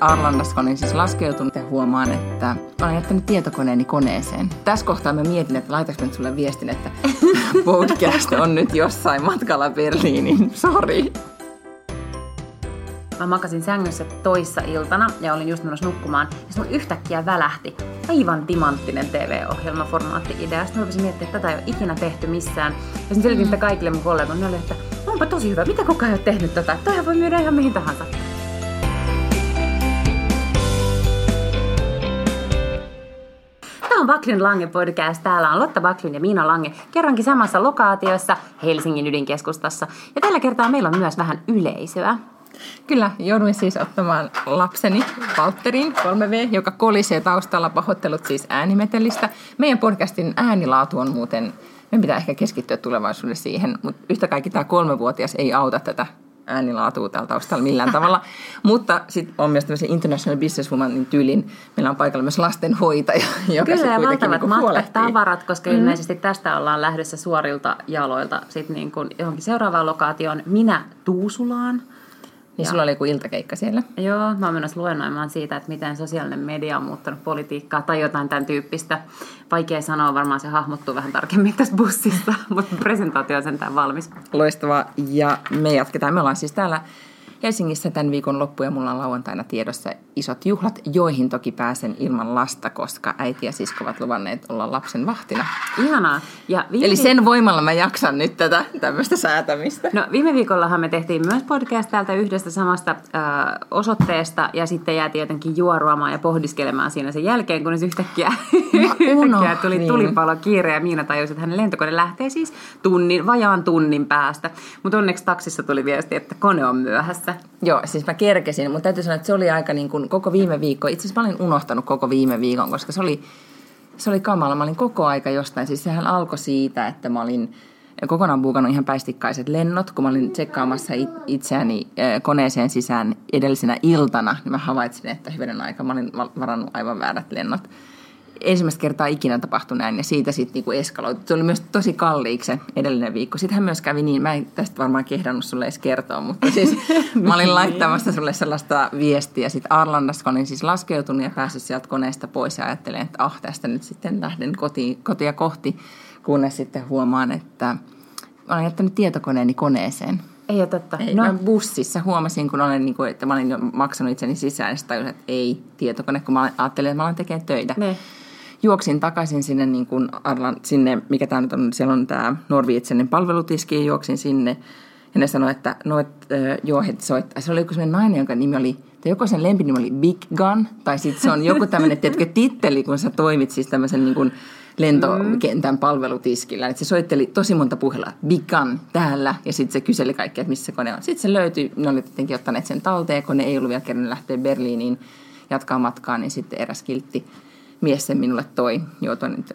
Arlandassa, olin siis laskeutunut ja huomaan, että olen jättänyt tietokoneeni koneeseen. Tässä kohtaa mä mietin, että laitanko nyt sulle viestin, että podcast on nyt jossain matkalla Berliiniin. Sori. Mä makasin sängyssä toissa iltana ja olin just menossa nukkumaan. Ja sun yhtäkkiä välähti aivan timanttinen TV-ohjelmaformaatti-idea. Sitten mä rupesin miettimään, että tätä ei ole ikinä tehty missään. Ja sitten selitin sitä kaikille mun kollegoille, oli, että onpa tosi hyvä, mitä koko ajan oot tehnyt tätä? Tähän voi myydä ihan mihin tahansa. Tämä on Baklin Lange podcast. Täällä on Lotta Baklin ja Miina Lange kerrankin samassa lokaatiossa Helsingin ydinkeskustassa. Ja tällä kertaa meillä on myös vähän yleisöä. Kyllä, jouduin siis ottamaan lapseni Valtterin 3V, joka kolisee taustalla pahoittelut siis äänimetellistä. Meidän podcastin äänilaatu on muuten, meidän pitää ehkä keskittyä tulevaisuudessa siihen, mutta yhtä kaikki tämä kolmevuotias ei auta tätä äänilaatua täällä taustalla millään tavalla. Mutta sitten on myös tämmöisen International Businesswomanin tyylin. Meillä on paikalla myös lastenhoitaja, joka Kyllä, ja valtavat niin matkat tavarat, koska mm-hmm. ilmeisesti tästä ollaan lähdössä suorilta jaloilta sitten niin kuin johonkin seuraavaan lokaatioon. Minä Tuusulaan. Niin ja. sulla oli joku iltakeikka siellä? Joo, mä oon menossa luennoimaan siitä, että miten sosiaalinen media on muuttanut politiikkaa tai jotain tämän tyyppistä. Vaikea sanoa, varmaan se hahmottuu vähän tarkemmin tässä bussissa, mutta presentaatio on sentään valmis. Loistavaa, ja me jatketaan. Me ollaan siis täällä Helsingissä tämän viikon loppu ja mulla on lauantaina tiedossa isot juhlat, joihin toki pääsen ilman lasta, koska äiti ja sisko ovat luvanneet olla lapsen vahtina. Ihanaa. Ja viime... Eli sen voimalla mä jaksan nyt tätä tämmöistä säätämistä. No viime viikollahan me tehtiin myös podcast täältä yhdestä samasta ö, osoitteesta ja sitten jäätiin jotenkin juoruamaan ja pohdiskelemaan siinä sen jälkeen, kun se yhtäkkiä, yhtäkkiä tuli niin. tulipalo kiire ja Miina tajusi, että hänen lentokone lähtee siis tunnin, vajaan tunnin päästä. Mutta onneksi taksissa tuli viesti, että kone on myöhässä tässä. Joo, siis mä kerkesin, mutta täytyy sanoa, että se oli aika niin kuin koko viime viikko. Itse asiassa mä olin unohtanut koko viime viikon, koska se oli, se oli kamala. Mä olin koko aika jostain. Siis sehän alkoi siitä, että mä olin kokonaan buukannut ihan päistikkaiset lennot. Kun mä olin tsekkaamassa itseäni koneeseen sisään edellisenä iltana, niin mä havaitsin, että hyvän aika mä olin varannut aivan väärät lennot ensimmäistä kertaa ikinä tapahtui näin ja siitä sitten niinku eskaloitu. Se oli myös tosi kalliiksi se edellinen viikko. Sitten hän myös kävi niin, mä en tästä varmaan kehdannut sulle edes kertoa, mutta siis mä olin laittamassa sulle sellaista viestiä sitten Arlandassa, kun olin siis laskeutunut ja päässyt sieltä koneesta pois ja ajattelin, että ah, tästä nyt sitten lähden kotiin, kotia kohti, kunnes sitten huomaan, että olen jättänyt tietokoneeni koneeseen. Ei ole totta. Ei, no. Mä bussissa huomasin, kun olen, niin kuin, että mä olin jo maksanut itseni sisään, ja tajusin, että ei tietokone, kun mä ajattelin, että mä olen tekemään töitä. Ne juoksin takaisin sinne, niin kuin Arlan, sinne, mikä tämä nyt on, siellä on tämä Norviitsenin palvelutiski, ja juoksin sinne. Ja ne sanoi, että no, et, äh, joo, he soittaa. Se oli joku sellainen nainen, jonka nimi oli, tai joko sen lempinimi oli Big Gun, tai sitten se on joku tämmöinen, tiedätkö, titteli, kun sä toimit siis tämmöisen niin kuin lentokentän mm. palvelutiskillä. Että se soitteli tosi monta puhelua, Big Gun täällä, ja sitten se kyseli kaikkea, että missä kone on. Sitten se löytyi, ne oli tietenkin ottaneet sen talteen, kun ne ei ollut vielä kerran lähteä Berliiniin jatkaa matkaa, niin sitten eräs kiltti mies sen minulle toi.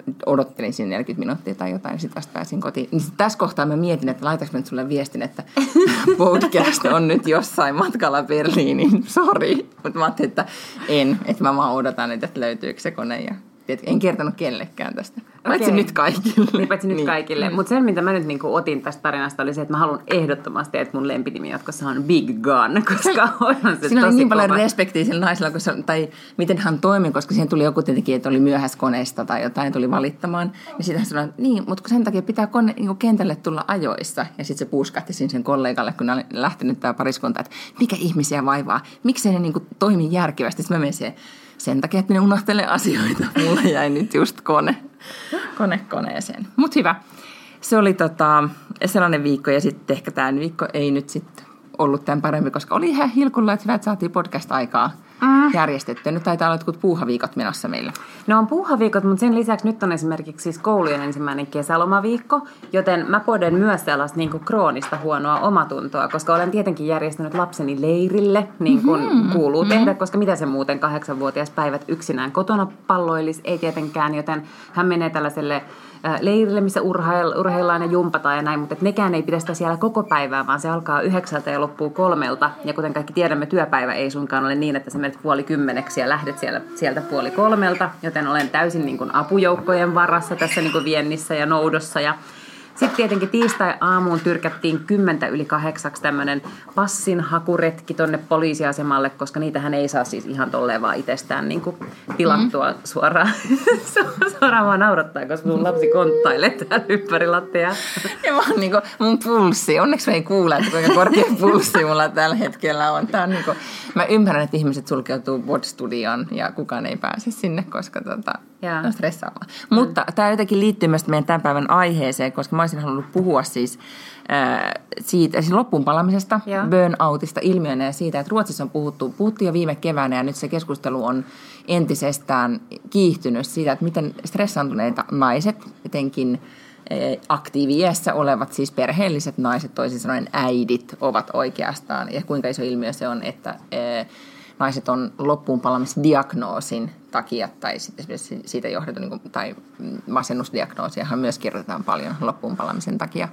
Nyt odottelin siinä 40 minuuttia tai jotain, sitten vasta pääsin kotiin. Niin tässä kohtaa mä mietin, että laitanko nyt sulle viestin, että podcast on nyt jossain matkalla Berliiniin. Sori. Mutta mä ajattelin, että en. Että mä vaan odotan, että löytyykö se kone ja en kertonut kellekään tästä. Paitsi nyt kaikille. Niin, paitsi nyt niin. kaikille. Mm. Mutta sen, mitä mä nyt niinku otin tästä tarinasta, oli se, että mä haluan ehdottomasti, että mun lempinimi jatkossa on Big Gun, koska onhan se Siinä tosi oli niin paljon kova. respektiä sillä naisella, kun se, tai miten hän toimi, koska siihen tuli joku tietenkin, että oli myöhässä koneesta tai jotain, tuli valittamaan. Ja sitten hän sanoi, että niin, mutta sen takia pitää kone, niin kentälle tulla ajoissa. Ja sitten se puuskahti sen kollegalle, kun oli lähtenyt tämä pariskunta, että mikä ihmisiä vaivaa, miksi ne niin toimi järkevästi. Sitten mä menin siihen, sen takia, että minä unohtelen asioita. Mulla jäi nyt just kone, kone koneeseen. Mutta hyvä. Se oli tota, sellainen viikko ja sitten ehkä tämä viikko ei nyt sitten ollut tämän parempi, koska oli ihan hilkulla, että hyvä, että saatiin podcast-aikaa mm. järjestetty. Nyt taitaa olla jotkut puuhaviikot menossa meillä. No on puuhaviikot, mutta sen lisäksi nyt on esimerkiksi siis koulujen ensimmäinen kesälomaviikko, joten mä poden myös sellaista niin kuin kroonista huonoa omatuntoa, koska olen tietenkin järjestänyt lapseni leirille, niin kuin mm-hmm. kuuluu mm-hmm. tehdä, koska mitä se muuten kahdeksanvuotias päivät yksinään kotona palloilisi, ei tietenkään, joten hän menee tällaiselle leirille, missä urheil, urheillaan ja jumpataan ja näin, mutta nekään ei pidä sitä siellä koko päivää, vaan se alkaa yhdeksältä ja loppuu kolmelta. Ja kuten kaikki tiedämme, työpäivä ei suinkaan ole niin, että sä menet puoli kymmeneksi ja lähdet siellä, sieltä puoli kolmelta, joten olen täysin niin kuin apujoukkojen varassa tässä niin kuin viennissä ja noudossa ja Sitten tietenkin tiistai-aamuun tyrkättiin kymmentä yli kahdeksaksi tämmöinen passin hakuretki tonne poliisiasemalle, koska niitähän ei saa siis ihan tolleen vaan itsestään niin kuin tilattua mm. suoraan. suoraan vaan naurattaa, koska mun lapsi konttailee täällä ympäri lattia. Ja vaan niin kuin mun pulssi, onneksi me ei kuule, että kuinka korkea pulssi mulla tällä hetkellä on. Tää on niin kuin, mä ymmärrän, että ihmiset sulkeutuu Word-studioon ja kukaan ei pääse sinne, koska tota, on stressaavaa. Mm. Mutta tämä jotenkin liittyy myös meidän tämän päivän aiheeseen, koska mä olisin halunnut puhua siis äh, siitä, siis loppuun palamisesta, burnoutista ilmiönä ja siitä, että Ruotsissa on puhuttu, puhuttiin jo viime keväänä ja nyt se keskustelu on entisestään kiihtynyt siitä, että miten stressaantuneita naiset, etenkin aktiiviessä olevat, siis perheelliset naiset, toisin sanoen äidit, ovat oikeastaan, ja kuinka iso ilmiö se on, että naiset on loppuun palamisdiagnoosin takia tai sitten siitä johdettu, niin kuin, tai masennusdiagnoosiahan myös kirjoitetaan paljon loppuun palamisen takia,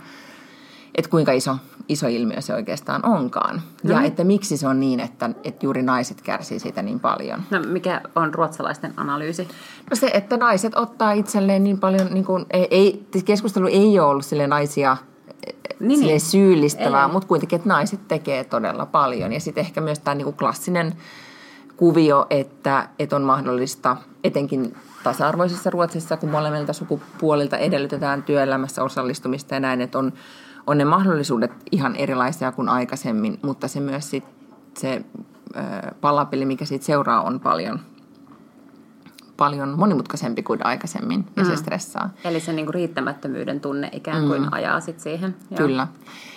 että kuinka iso, iso ilmiö se oikeastaan onkaan. No. Ja että miksi se on niin, että, että juuri naiset kärsii siitä niin paljon. No mikä on ruotsalaisten analyysi? No se, että naiset ottaa itselleen niin paljon, niin kuin, ei, ei, keskustelu ei ole ollut sille naisia niin, niin. syyllistävää, mutta kuitenkin, että naiset tekee todella paljon. Ja sitten ehkä myös tämä niin kuin klassinen kuvio, että, että on mahdollista etenkin tasa-arvoisessa Ruotsissa, kun molemmilta sukupuolilta edellytetään työelämässä osallistumista ja näin, että on, on ne mahdollisuudet ihan erilaisia kuin aikaisemmin, mutta se myös sit, se palapeli, mikä siitä seuraa, on paljon paljon monimutkaisempi kuin aikaisemmin ja mm. se stressaa. Eli se niinku riittämättömyyden tunne ikään kuin mm. ajaa sit siihen. Joo. Kyllä.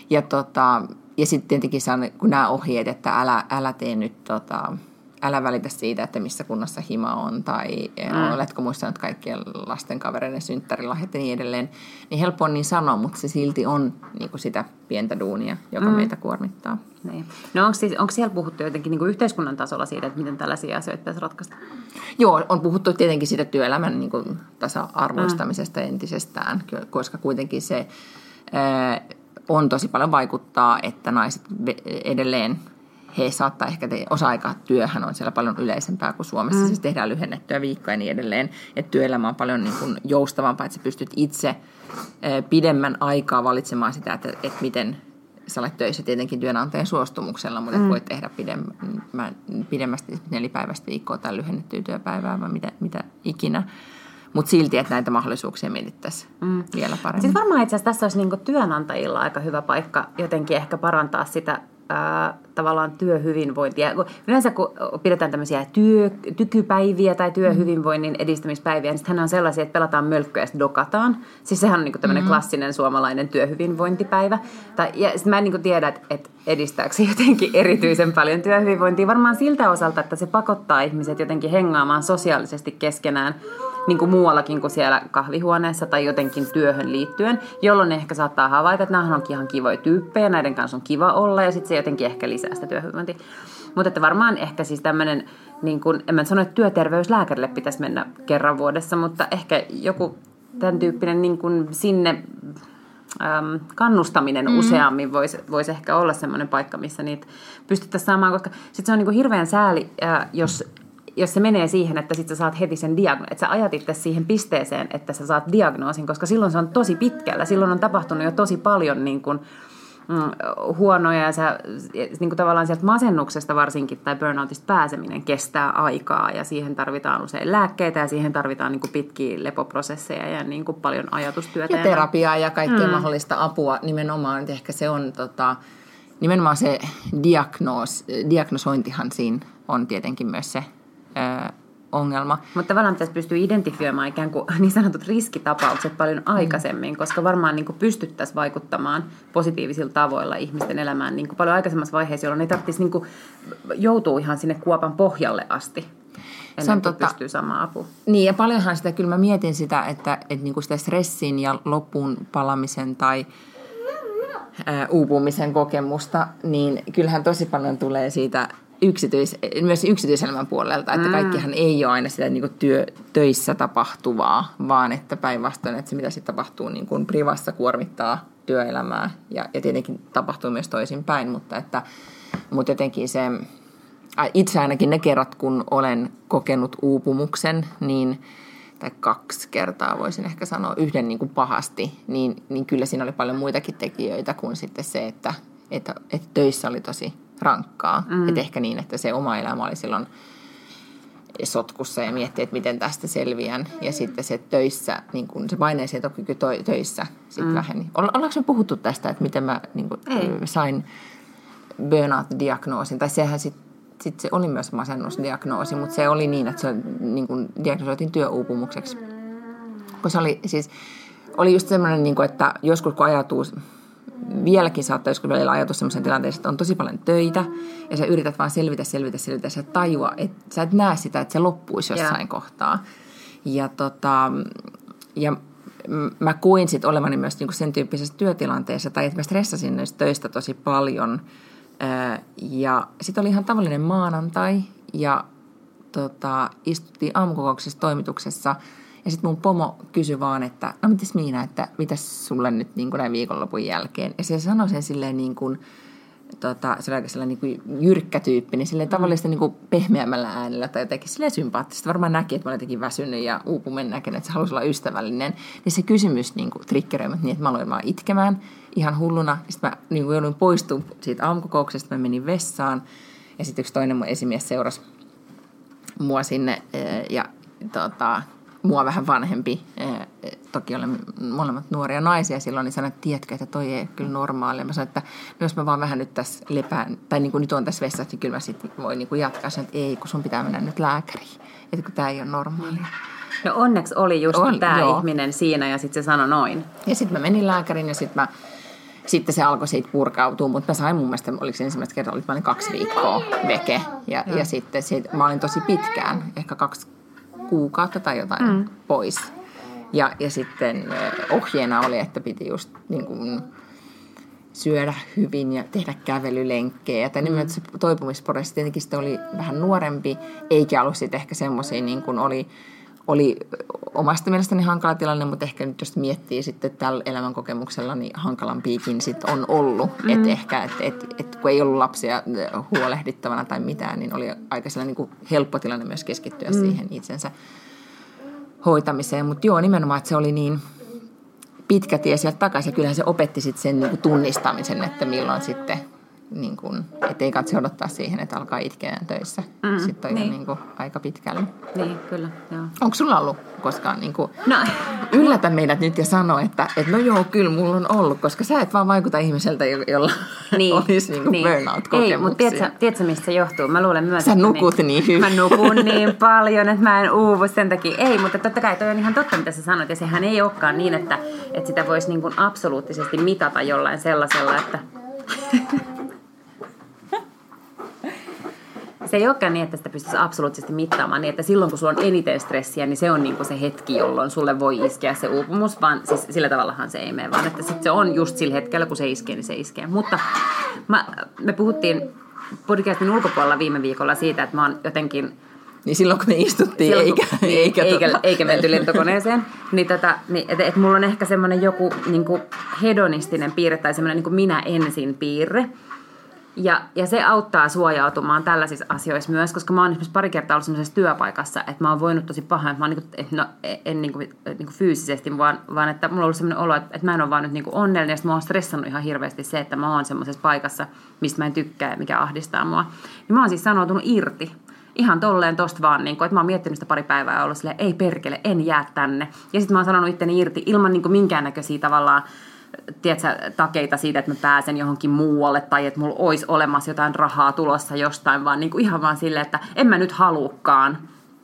Ja, tota, ja sitten tietenkin kun nämä ohjeet, että älä, älä tee nyt tota, älä välitä siitä, että missä kunnassa hima on tai mm. oletko muistanut kaikkien lasten kavereiden synttärilahjat ja niin edelleen. Niin helppo on niin sanoa, mutta se silti on niin kuin sitä pientä duunia, joka mm. meitä kuormittaa. Niin. No onko, siis, onko siellä puhuttu jotenkin niin kuin yhteiskunnan tasolla siitä, että miten tällaisia asioita pitäisi ratkaista? Joo, on puhuttu tietenkin siitä työelämän niin kuin tasa-arvoistamisesta mm. entisestään, koska kuitenkin se ää, on tosi paljon vaikuttaa, että naiset edelleen he saattaa ehkä te- osa-aikatyöhän on siellä paljon yleisempää kuin Suomessa. Mm. Siis tehdään lyhennettyä viikkoja ja niin edelleen. Että työelämä on paljon niin kuin joustavampaa, että sä pystyt itse pidemmän aikaa valitsemaan sitä, että, että miten sä olet töissä tietenkin työnantajan suostumuksella, mutta mm. voit tehdä pidemmän, pidemmästi nelipäiväistä viikkoa tai lyhennettyä työpäivää vai mitä, mitä ikinä. Mutta silti, että näitä mahdollisuuksia mietittäisiin mm. vielä paremmin. Sitten varmaan itse asiassa tässä olisi niinku työnantajilla aika hyvä paikka jotenkin ehkä parantaa sitä ää, tavallaan työhyvinvointia. Yleensä kun pidetään tämmöisiä työ, tykypäiviä tai työhyvinvoinnin edistämispäiviä, niin sittenhän on sellaisia, että pelataan mölkkyä ja sitten dokataan. Siis sehän on niin tämmöinen mm-hmm. klassinen suomalainen työhyvinvointipäivä. Tai, ja sit mä en niin tiedä, että, että edistääkö se jotenkin erityisen paljon työhyvinvointia. Varmaan siltä osalta, että se pakottaa ihmiset jotenkin hengaamaan sosiaalisesti keskenään niin kuin muuallakin kuin siellä kahvihuoneessa tai jotenkin työhön liittyen, jolloin ne ehkä saattaa havaita, että nämä onkin ihan kivoja tyyppejä, näiden kanssa on kiva olla ja sitten se jotenkin ehkä lisää sitä työhyvinvointia. Mutta että varmaan ehkä siis tämmöinen, niin kuin, en mä sano, että työterveyslääkärille pitäisi mennä kerran vuodessa, mutta ehkä joku tämän tyyppinen niin kuin sinne äm, kannustaminen mm. useammin voisi vois ehkä olla semmoinen paikka, missä niitä pystyttäisiin saamaan, koska sitten se on niin kuin hirveän sääli, äh, jos jos se menee siihen, että sit sä saat heti sen diagnoosin, että sä ajat itse siihen pisteeseen, että sä saat diagnoosin, koska silloin se on tosi pitkällä. Silloin on tapahtunut jo tosi paljon niin kuin, mm, huonoja ja sä, niin kuin tavallaan sieltä masennuksesta varsinkin tai burnoutista pääseminen kestää aikaa ja siihen tarvitaan usein lääkkeitä ja siihen tarvitaan niin kuin pitkiä lepoprosesseja ja niin kuin paljon ajatustyötä. Ja terapiaa ja kaikkea mm. mahdollista apua nimenomaan, että ehkä se on tota, nimenomaan se diagnoos, diagnosointihan siinä on tietenkin myös se ongelma. Mutta tavallaan pitäisi pystyä identifioimaan ikään kuin niin sanotut riskitapaukset paljon mm. aikaisemmin, mm. koska varmaan niin pystyttäisiin vaikuttamaan positiivisilla tavoilla ihmisten elämään niin kuin paljon aikaisemmassa vaiheessa, jolloin ei tarvitsisi niin kuin joutua ihan sinne kuopan pohjalle asti. Ennen se on totta. pystyy saamaan apua. Niin, ja paljonhan sitä, kyllä mä mietin sitä, että, että niin kuin sitä stressin ja loppuun palamisen tai ää, uupumisen kokemusta, niin kyllähän tosi paljon tulee siitä yksityis, myös yksityiselämän puolelta, että mm. kaikkihan ei ole aina sitä niin kuin työ, töissä tapahtuvaa, vaan että päinvastoin, että se mitä sitten tapahtuu niin kuin privassa kuormittaa työelämää ja, ja tietenkin tapahtuu myös toisinpäin, mutta että mutta jotenkin se, itse ainakin ne kerrat, kun olen kokenut uupumuksen, niin tai kaksi kertaa voisin ehkä sanoa yhden niin kuin pahasti, niin, niin kyllä siinä oli paljon muitakin tekijöitä kuin sitten se, että, että, että töissä oli tosi rankkaa. Mm. Että ehkä niin, että se oma elämä oli silloin sotkussa ja miettii, että miten tästä selviän. Ja sitten se töissä, niin kun se paineensietokyky töissä sitten mm. väheni. Ollaanko me puhuttu tästä, että miten mä niin kun, sain burnout-diagnoosin? Tai sehän sitten sit se oli myös masennusdiagnoosi, mutta se oli niin, että se niin kun, diagnosoitiin työuupumukseksi. Kun se oli siis, oli just semmoinen, niin että joskus kun ajatuu vieläkin saattaa joskus välillä ajatus sellaisen tilanteeseen, että on tosi paljon töitä ja sä yrität vaan selvitä, selvitä, selvitä. Sä tajua, että sä et näe sitä, että se loppuisi jossain yeah. kohtaa. Ja, tota, ja mä koin sitten olevani myös niinku sen tyyppisessä työtilanteessa, tai että mä stressasin näistä töistä tosi paljon. Ja sitten oli ihan tavallinen maanantai, ja tota, istuttiin aamukokouksessa toimituksessa – ja sitten mun pomo kysyi vaan, että no mitäs Miina, että mitäs sulle nyt niin kuin näin viikonlopun jälkeen. Ja se sanoi sen silleen niin kuin, tota, se oli aika sellainen niin kuin jyrkkä tyyppi, niin silleen tavallisesti niin kuin pehmeämmällä äänellä tai jotenkin silleen sympaattista. Varmaan näki, että mä olin jotenkin väsynyt ja uupumen näköinen, että se halusi olla ystävällinen. Niin se kysymys niin kuin triggeröi niin, että mä aloin vaan itkemään ihan hulluna. Sitten mä niin kuin joudun poistumaan siitä aamukokouksesta, mä menin vessaan. Ja sitten yksi toinen mun esimies seurasi mua sinne ja tota, mua vähän vanhempi, toki olen molemmat nuoria naisia silloin, niin sanoin, että tiedätkö, että toi ei kyllä normaalia. Mä sanoin, että no jos mä vaan vähän nyt tässä lepään, tai niin kuin nyt on tässä vessassa, niin kyllä mä sitten voin niin kuin jatkaa. Sanoin, että ei, kun sun pitää mennä nyt lääkäriin, että kun tämä ei ole normaalia. No onneksi oli just tämä ihminen siinä ja sitten se sanoi noin. Ja sitten mä menin lääkäriin ja sitten mä sitten se alkoi siitä purkautua, mutta mä sain mun mielestä, oliko se ensimmäistä kertaa, olin kaksi viikkoa veke. Ja, ja sitten siitä, mä olin tosi pitkään, ehkä kaksi kuukautta tai jotain mm. pois. Ja, ja sitten ohjeena oli, että piti just niin kuin, syödä hyvin ja tehdä kävelylenkkejä. Tai mm. se toipumisprosessi tietenkin sitten oli vähän nuorempi, eikä ollut sitten ehkä semmoisia niin kuin oli oli omasta mielestäni hankala tilanne, mutta ehkä nyt jos miettii sitten tällä elämänkokemuksella, niin hankalampiikin sitten on ollut. Mm. Että ehkä, että et, et, kun ei ollut lapsia huolehdittavana tai mitään, niin oli aika niin kuin helppo tilanne myös keskittyä mm. siihen itsensä hoitamiseen. Mutta joo, nimenomaan, että se oli niin pitkä tie sieltä takaisin. Ja kyllähän se opetti sitten sen niin kuin tunnistamisen, että milloin sitten niin kuin, ettei katse odottaa siihen, että alkaa itkeä töissä. Mm, Sitten on niin. niin kuin, aika pitkälle. Niin, kyllä. Joo. Onko sulla ollut koskaan niin kuin, no. yllätä meidät nyt ja sano, että, että no joo, kyllä mulla on ollut, koska sä et vaan vaikuta ihmiseltä, jolla niin, olisi niin kuin niin. burnout-kokemuksia. Ei, mutta tiedätkö, tiedätkö, mistä se johtuu? Mä luulen myös, Sä nukut niin, niin hyvin. Mä nukun niin paljon, että mä en uuvu sen takia. Ei, mutta totta kai toi on ihan totta, mitä sä sanoit. Ja sehän ei olekaan niin, että, että sitä voisi niin kuin absoluuttisesti mitata jollain sellaisella, että se ei olekaan niin, että sitä pystyisi absoluuttisesti mittaamaan, niin että silloin kun sulla on eniten stressiä, niin se on niin kuin se hetki, jolloin sulle voi iskeä se uupumus, vaan siis sillä tavallahan se ei mene, vaan että sit se on just sillä hetkellä, kun se iskee, niin se iskee. Mutta mä, me puhuttiin podcastin ulkopuolella viime viikolla siitä, että mä oon jotenkin niin silloin kun me istuttiin silloin, eikä, niin, eikä, eikä, tota... eikä menty lentokoneeseen, niin, tota, niin että et mulla on ehkä semmoinen joku niin hedonistinen piirre tai semmoinen niin minä ensin piirre, ja, ja se auttaa suojautumaan tällaisissa asioissa myös, koska mä oon esimerkiksi pari kertaa ollut sellaisessa työpaikassa, että mä oon voinut tosi pahaan, että mä oon niin kuin, no, en niin kuin, niin kuin fyysisesti, vaan, vaan että mulla on ollut sellainen olo, että, että mä en ole vaan nyt niin kuin onnellinen, ja mä oon stressannut ihan hirveästi se, että mä oon semmoisessa paikassa, mistä mä en tykkää ja mikä ahdistaa mua. Niin mä oon siis sanoutunut irti ihan tolleen tosta vaan, niin kuin, että mä oon miettinyt sitä pari päivää ja ollut silleen, ei perkele, en jää tänne. Ja sitten mä oon sanonut itteni irti ilman niin kuin minkäännäköisiä tavallaan tiedätkö, takeita siitä, että mä pääsen johonkin muualle tai että mulla olisi olemassa jotain rahaa tulossa jostain, vaan niin kuin ihan vaan silleen, että en mä nyt halukaan.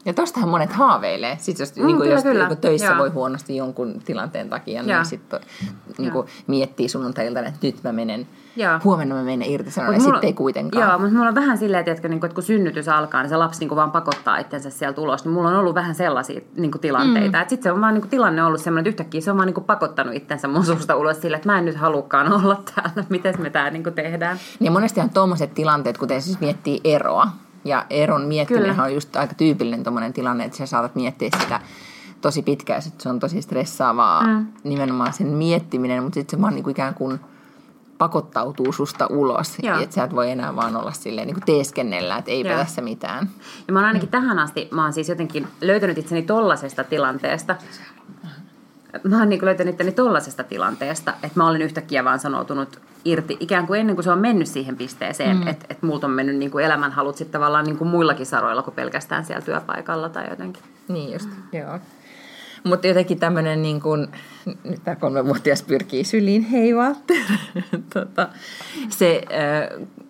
Ja tostahan monet haaveilee. Sitten jos, mm, niin kuin, jos kyllä. Niin töissä Joo. voi huonosti jonkun tilanteen takia, niin sitten niin miettii sunnuntailta, että nyt mä menen – Joo. huomenna mä menen irti sanoa, ja sitten ei kuitenkaan. Joo, mutta mulla on vähän silleen, että, niin kun, että kun synnytys alkaa, niin se lapsi niin kuin vaan pakottaa itsensä sieltä ulos. Niin mulla on ollut vähän sellaisia niin kuin tilanteita. Mm. Sitten se on vaan niin kuin, tilanne ollut sellainen, että yhtäkkiä se on vaan niin kuin, pakottanut itsensä mun suusta ulos sille, että mä en nyt halukkaan olla täällä. Miten me tämä niin kuin, tehdään? Niin monestihan tuommoiset tilanteet, kuten siis miettii eroa. Ja eron miettiminen on just aika tyypillinen tuommoinen tilanne, että sä saatat miettiä sitä tosi pitkään, että se on tosi stressaavaa mm. nimenomaan sen miettiminen, mutta sitten se vaan niin kuin ikään kuin pakottautuu susta ulos. Että sä et voi enää vaan olla silleen niin kuin teeskennellä, että eipä Joo. tässä mitään. Ja mä oon ainakin mm. tähän asti, mä oon siis jotenkin löytänyt itseni tollasesta tilanteesta, mä oon niin löytänyt itteni tollasesta tilanteesta, että mä olin yhtäkkiä vaan sanoutunut irti, ikään kuin ennen kuin se on mennyt siihen pisteeseen, mm. että, että multa on mennyt niin kuin elämänhalut sitten tavallaan niin kuin muillakin saroilla kuin pelkästään siellä työpaikalla tai jotenkin. Niin just, mm. joo. Mutta jotenkin tämmöinen, niin kuin, nyt tämä kolmevuotias pyrkii syliin, hei Walter. tota, se,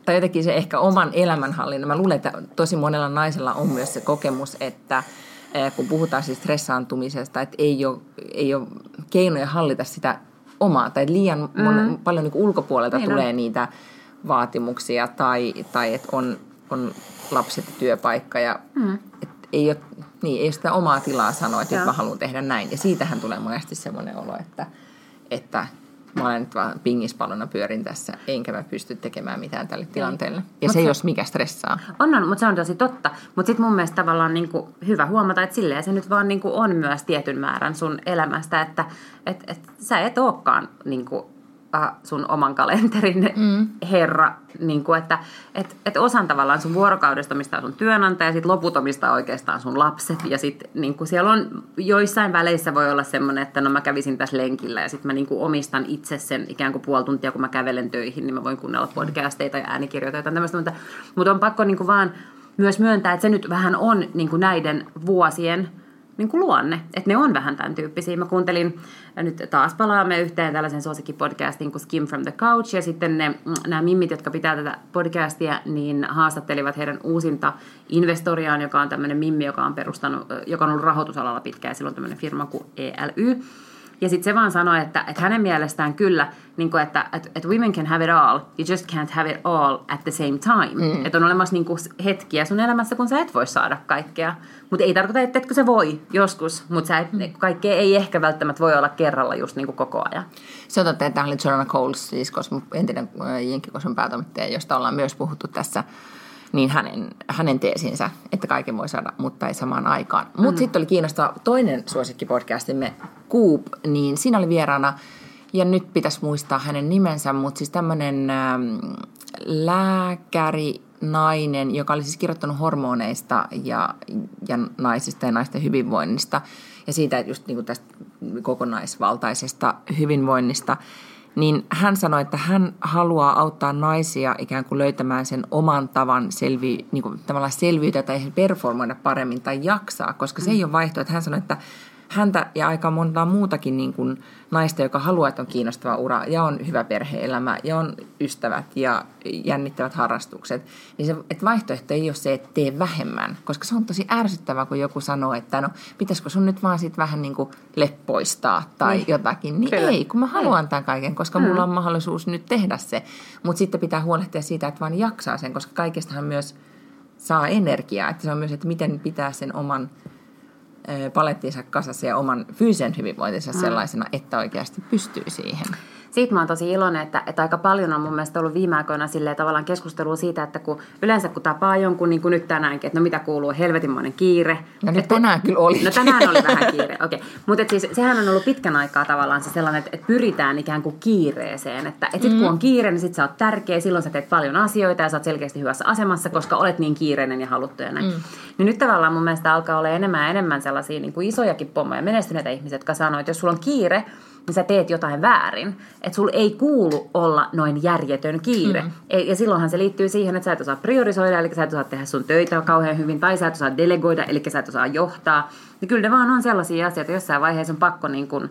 tai jotenkin se ehkä oman elämänhallinnan. Mä luulen, että tosi monella naisella on myös se kokemus, että kun puhutaan siis stressaantumisesta, että ei ole, ei ole keinoja hallita sitä omaa, tai liian mm. mon, paljon niin ulkopuolelta niin tulee niitä vaatimuksia, tai, tai että on, on lapset ja työpaikka, ja mm. et ei ole, niin, ei sitä omaa tilaa sanoa, että nyt mä haluan tehdä näin. Ja siitähän tulee monesti semmoinen olo, että, että mä olen nyt vaan pingispallona pyörin tässä, enkä mä pysty tekemään mitään tälle tilanteelle. Ja mut se ei se, mikä stressaa. On, on, mutta se on tosi totta. Mutta sitten mun mielestä tavallaan niin kuin hyvä huomata, että silleen se nyt vaan niin kuin on myös tietyn määrän sun elämästä, että et, et, sä et olekaan niin kuin Äh, sun oman kalenterin mm. herra, niin kuin, että et, et osan tavallaan sun vuorokaudesta, mistä on sun työnantaja, ja sitten loputomista oikeastaan sun lapset, ja sitten niin kuin siellä on joissain väleissä voi olla semmoinen, että no mä kävisin tässä lenkillä, ja sitten mä niin kuin omistan itse sen ikään kuin puoli tuntia, kun mä kävelen töihin, niin mä voin kuunnella podcasteita ja äänikirjoita ja tämmöistä, mutta, mutta on pakko niin kuin vaan myös myöntää, että se nyt vähän on niin kuin näiden vuosien niin kuin luonne. Että ne on vähän tämän tyyppisiä. Mä kuuntelin, ja nyt taas palaamme yhteen tällaisen suosikkipodcastin kuin Skim from the Couch, ja sitten ne, mm, nämä mimmit, jotka pitää tätä podcastia, niin haastattelivat heidän uusinta investoriaan, joka on tämmöinen mimmi, joka on perustanut, joka on ollut rahoitusalalla pitkään, ja silloin tämmöinen firma kuin ELY. Ja sitten se vaan sanoi, että, että hänen mielestään kyllä, niin kuin, että, että, että women can have it all, you just can't have it all at the same time. Mm. Että on olemassa niin kuin hetkiä sun elämässä, kun sä et voi saada kaikkea. Mutta ei tarkoita, että etkö se voi joskus, mutta et, mm. kaikkea ei ehkä välttämättä voi olla kerralla just niin kuin koko ajan. Se on totta, että tämä oli Jordan Coles, siis entinen äh, Jenkkikoson päätoimittaja, josta ollaan myös puhuttu tässä niin hänen, hänen teesinsä, että kaiken voi saada, mutta ei samaan aikaan. Mutta mm-hmm. sitten oli kiinnostava toinen suosikkipodcastimme, Coop, niin siinä oli vieraana, ja nyt pitäisi muistaa hänen nimensä, mutta siis tämmöinen ähm, lääkäri, nainen, joka oli siis kirjoittanut hormoneista ja, ja naisista ja naisten hyvinvoinnista ja siitä että just niin kuin tästä kokonaisvaltaisesta hyvinvoinnista niin hän sanoi, että hän haluaa auttaa naisia ikään kuin löytämään sen oman tavan selvi, niin kuin tavallaan selviytyä tai performoida paremmin tai jaksaa, koska se ei ole vaihtoehto. Hän sanoi, että häntä ja aika montaa muutakin niin kuin naista, joka haluaa, että on kiinnostava ura ja on hyvä perheelämä ja on ystävät ja jännittävät harrastukset, niin se, että vaihtoehto ei ole se, että tee vähemmän, koska se on tosi ärsyttävää, kun joku sanoo, että no pitäisikö sun nyt vaan sit vähän niin kuin leppoistaa tai niin. jotakin, niin Kyllä. ei, kun mä haluan tämän kaiken, koska mm. mulla on mahdollisuus nyt tehdä se, mutta sitten pitää huolehtia siitä, että vaan jaksaa sen, koska kaikestahan myös saa energiaa, että se on myös, että miten pitää sen oman palettinsa kasassa ja oman fyysisen hyvinvointinsa mm. sellaisena, että oikeasti pystyy siihen siitä mä oon tosi iloinen, että, että aika paljon on mun mielestä ollut viime aikoina silleen tavallaan keskustelua siitä, että kun yleensä kun tapaa jonkun, niin kuin nyt tänäänkin, että no mitä kuuluu, helvetinmoinen kiire. No nyt tänään kyllä oli. No tänään oli vähän kiire, okei. Okay. Mutta siis sehän on ollut pitkän aikaa tavallaan se sellainen, että, että pyritään ikään kuin kiireeseen. Että että sit mm. kun on kiire, niin sit sä oot tärkeä, silloin sä teet paljon asioita ja sä oot selkeästi hyvässä asemassa, koska olet niin kiireinen ja haluttu ja näin. Mm. Niin nyt tavallaan mun mielestä alkaa olla enemmän ja enemmän sellaisia niin kuin isojakin pommoja, menestyneitä ihmisiä, jotka sanoo, että jos sulla on kiire, niin sä teet jotain väärin. Että sulla ei kuulu olla noin järjetön kiire. Mm. Ja silloinhan se liittyy siihen, että sä et osaa priorisoida, eli sä et osaa tehdä sun töitä kauhean hyvin, tai sä et osaa delegoida, eli sä et osaa johtaa. Ja kyllä ne vaan on sellaisia asioita, jossain vaiheessa on pakko niin kuin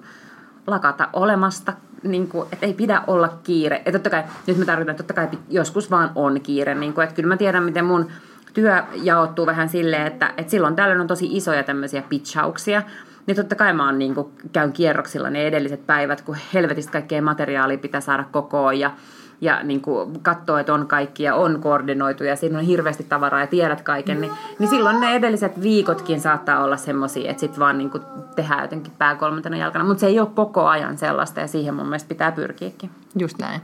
lakata olemasta, niin kuin, että ei pidä olla kiire. Ja totta kai, nyt mä tarkoitan, että totta kai joskus vaan on kiire. Niin kuin, että kyllä mä tiedän, miten mun työ jaottuu vähän silleen, että, että silloin tällöin on tosi isoja tämmöisiä pitchauksia, niin totta kai mä oon niin kuin, käyn kierroksilla ne edelliset päivät, kun helvetistä kaikkea materiaalia pitää saada kokoon ja, ja niin kuin katsoo, että on kaikki ja on koordinoitu ja siinä on hirveästi tavaraa ja tiedät kaiken, niin, niin silloin ne edelliset viikotkin saattaa olla semmoisia, että sitten vaan niin kuin tehdään jotenkin pää kolmantena jalkana. Mutta se ei ole koko ajan sellaista ja siihen mun mielestä pitää pyrkiäkin. Just näin.